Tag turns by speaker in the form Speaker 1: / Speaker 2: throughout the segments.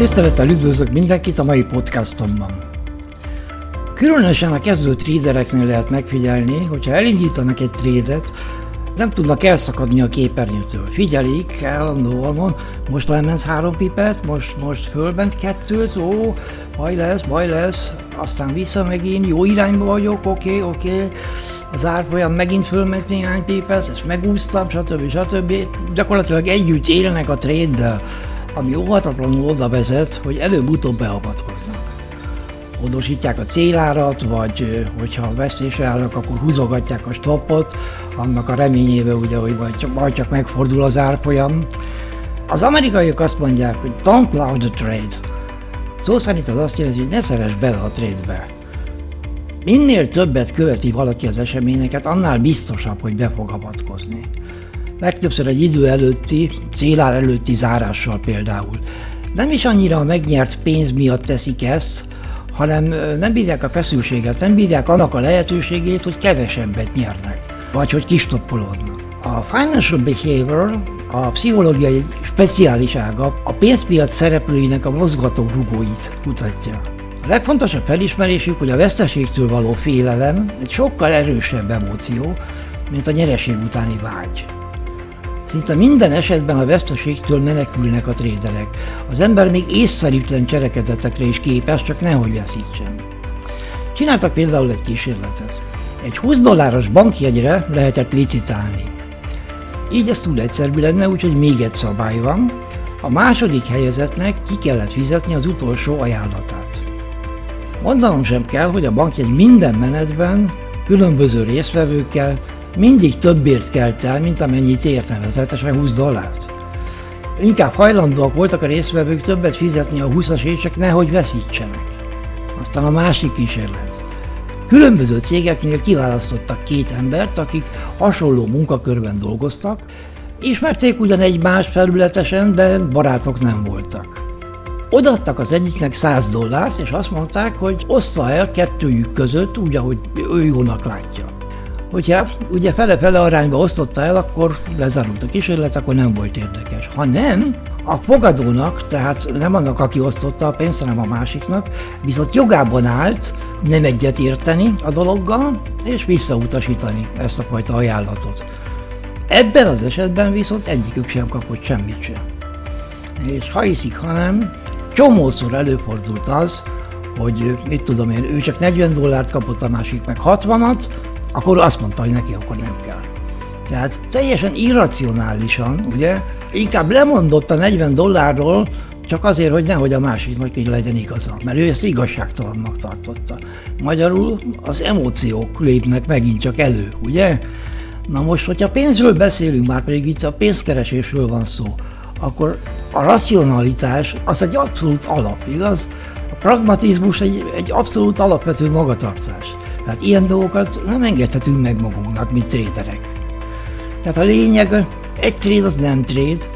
Speaker 1: Tisztelettel üdvözlök mindenkit a mai podcastomban. Különösen a kezdő trédereknél lehet megfigyelni, hogyha elindítanak egy trédet, nem tudnak elszakadni a képernyőtől. Figyelik állandóan, most lement három pipet, most, most fölbent kettőt, ó, baj lesz, baj lesz, aztán vissza megint, jó irányba vagyok, oké, oké, okay. az árfolyam megint fölment néhány pipet, ezt megúsztam, stb. stb. Gyakorlatilag együtt élnek a tréddel, ami óhatatlanul oda vezet, hogy előbb-utóbb beavatkoznak módosítják a célárat, vagy hogyha vesztésre állnak, akkor húzogatják a stoppot, annak a reményével ugye, hogy majd csak, majd csak megfordul az árfolyam. Az amerikaiak azt mondják, hogy don't love the trade. Szó szerint az azt jelenti, hogy ne szeres bele a trade-be. Minél többet követi valaki az eseményeket, annál biztosabb, hogy be fog avatkozni. Legtöbbször egy idő előtti, célár előtti zárással például. Nem is annyira a megnyert pénz miatt teszik ezt, hanem nem bírják a feszültséget, nem bírják annak a lehetőségét, hogy kevesebbet nyernek, vagy hogy kistoppolódnak. A financial behavior, a pszichológiai speciális ága a pénzpiac szereplőinek a mozgató rugóit kutatja. A legfontosabb felismerésük, hogy a veszteségtől való félelem egy sokkal erősebb emóció, mint a nyereség utáni vágy. Szinte minden esetben a veszteségtől menekülnek a tréderek. Az ember még észszerűtlen cselekedetekre is képes, csak nehogy veszítsen. Csináltak például egy kísérletet. Egy 20 dolláros bankjegyre lehetett licitálni. Így ez túl egyszerű lenne, úgyhogy még egy szabály van. A második helyezetnek ki kellett fizetni az utolsó ajánlatát. Mondanom sem kell, hogy a bankjegy minden menetben különböző részvevőkkel mindig többért kelt el, mint amennyit ért nevezetesen 20 dollárt. Inkább hajlandóak voltak a részvevők többet fizetni a 20-as csak nehogy veszítsenek. Aztán a másik kísérlet. Különböző cégeknél kiválasztottak két embert, akik hasonló munkakörben dolgoztak, ismerték ugyan egymást felületesen, de barátok nem voltak. Odaadtak az egyiknek 100 dollárt, és azt mondták, hogy ossza el kettőjük között úgy, ahogy ő jónak látja. Hogyha ugye fele-fele arányba osztotta el, akkor lezárult a kísérlet, akkor nem volt érdekes. Ha nem, a fogadónak, tehát nem annak, aki osztotta a pénzt, hanem a másiknak, viszont jogában állt nem egyet érteni a dologgal, és visszautasítani ezt a fajta ajánlatot. Ebben az esetben viszont egyikük sem kapott semmit sem. És ha hiszik, ha nem, csomószor előfordult az, hogy mit tudom én, ő csak 40 dollárt kapott, a másik meg 60-at, akkor azt mondta, hogy neki akkor nem kell. Tehát teljesen irracionálisan, ugye, inkább lemondott a 40 dollárról, csak azért, hogy nehogy a másiknak így legyen igaza, mert ő ezt igazságtalannak tartotta. Magyarul az emóciók lépnek megint csak elő, ugye? Na most, hogyha pénzről beszélünk, már pedig itt a pénzkeresésről van szó, akkor a racionalitás az egy abszolút alap, igaz? A pragmatizmus egy, egy abszolút alapvető magatartás. Tehát ilyen dolgokat nem engedhetünk meg magunknak, mint tréderek. Tehát a lényeg, egy tréd az nem tréd,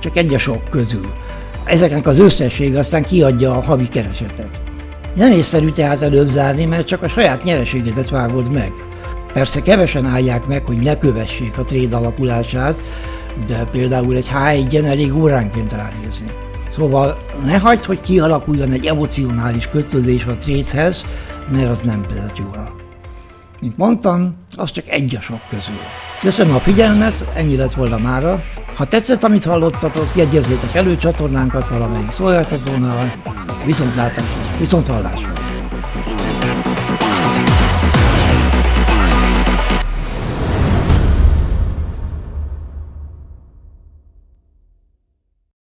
Speaker 1: csak egy a sok közül. Ezeknek az összessége aztán kiadja a havi keresetet. Nem észszerű tehát előbb zárni, mert csak a saját nyereségedet vágod meg. Persze kevesen állják meg, hogy ne kövessék a tréd alakulását, de például egy H1-en elég óránként ránézni. Szóval ne hagyd, hogy kialakuljon egy emocionális kötődés a trédhez, mert az nem vezet jóra. Mint mondtam, az csak egy a sok közül. Köszönöm a figyelmet, ennyi lett volna mára. Ha tetszett, amit hallottatok, jegyezzétek elő csatornánkat valamelyik szolgáltatónál. Viszontlátásra, viszont hallásra.